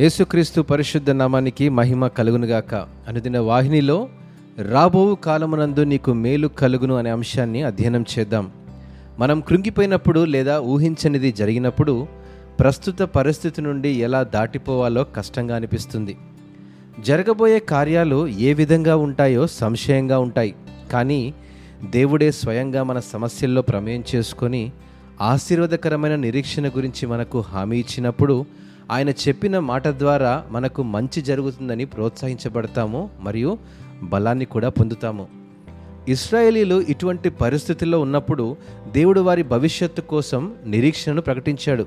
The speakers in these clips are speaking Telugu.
యేసుక్రీస్తు పరిశుద్ధ నామానికి మహిమ కలుగునుగాక. అనుదిన వాహినిలో రాబోవు కాలమునందు నీకు మేలు కలుగును అనే అంశాన్ని అధ్యయనం చేద్దాం. మనం కృంగిపోయినప్పుడు లేదా ఊహించనిది జరిగినప్పుడు ప్రస్తుత పరిస్థితి నుండి ఎలా దాటిపోవాలో కష్టంగా అనిపిస్తుంది. జరగబోయే కార్యాలు ఏ విధంగా ఉంటాయో సంశయంగా ఉంటాయి. కానీ దేవుడే స్వయంగా మన సమస్యల్లో ప్రమేయం చేసుకొని ఆశీర్వాదకరమైన నిరీక్షణ గురించి మనకు హామీ ఇచ్చినప్పుడు ఆయన చెప్పిన మాట ద్వారా మనకు మంచి జరుగుతుందని ప్రోత్సహించబడతాము మరియు బలాన్ని కూడా పొందుతాము. ఇస్రాయేలీలు ఇటువంటి పరిస్థితుల్లో ఉన్నప్పుడు దేవుడు వారి భవిష్యత్తు కోసం నిరీక్షణను ప్రకటించాడు.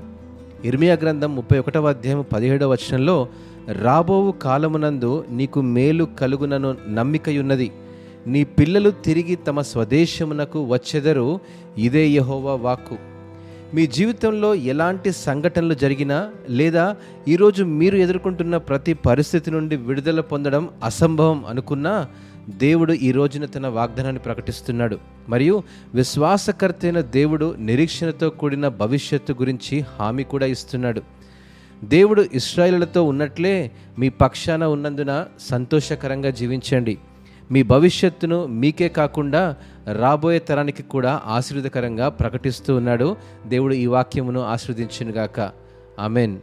ఇర్మియా గ్రంథం ముప్పై ఒకటవ అధ్యాయం పదిహేడవ వచనంలో రాబోవు కాలమునందు నీకు మేలు కలుగునను నమ్మికయున్నది. నీ పిల్లలు తిరిగి తమ స్వదేశమునకు వచ్చెదరు ఇదే యహోవా వాక్కు. మీ జీవితంలో ఎలాంటి సంఘటనలు జరిగినా లేదా ఈరోజు మీరు ఎదుర్కొంటున్న ప్రతి పరిస్థితి నుండి విడుదల పొందడం అసంభవం అనుకున్నా దేవుడు ఈ రోజున తన వాగ్దానాన్ని ప్రకటిస్తున్నాడు. మరియు విశ్వాసకర్తైన దేవుడు నిరీక్షణతో కూడిన భవిష్యత్తు గురించి హామీ కూడా ఇస్తున్నాడు. దేవుడు ఇస్రాయిలతో ఉన్నట్లే మీ పక్షాన ఉన్నందున సంతోషకరంగా జీవించండి. మీ భవిష్యత్తును మీకే కాకుండా రాబోయే తరానికి కూడా ఆశీర్వదకరంగా ప్రకటిస్తూ ఉన్నాడు. దేవుడు ఈ వాక్యమును ఆశీర్వదించునుగాక. ఆమెన్.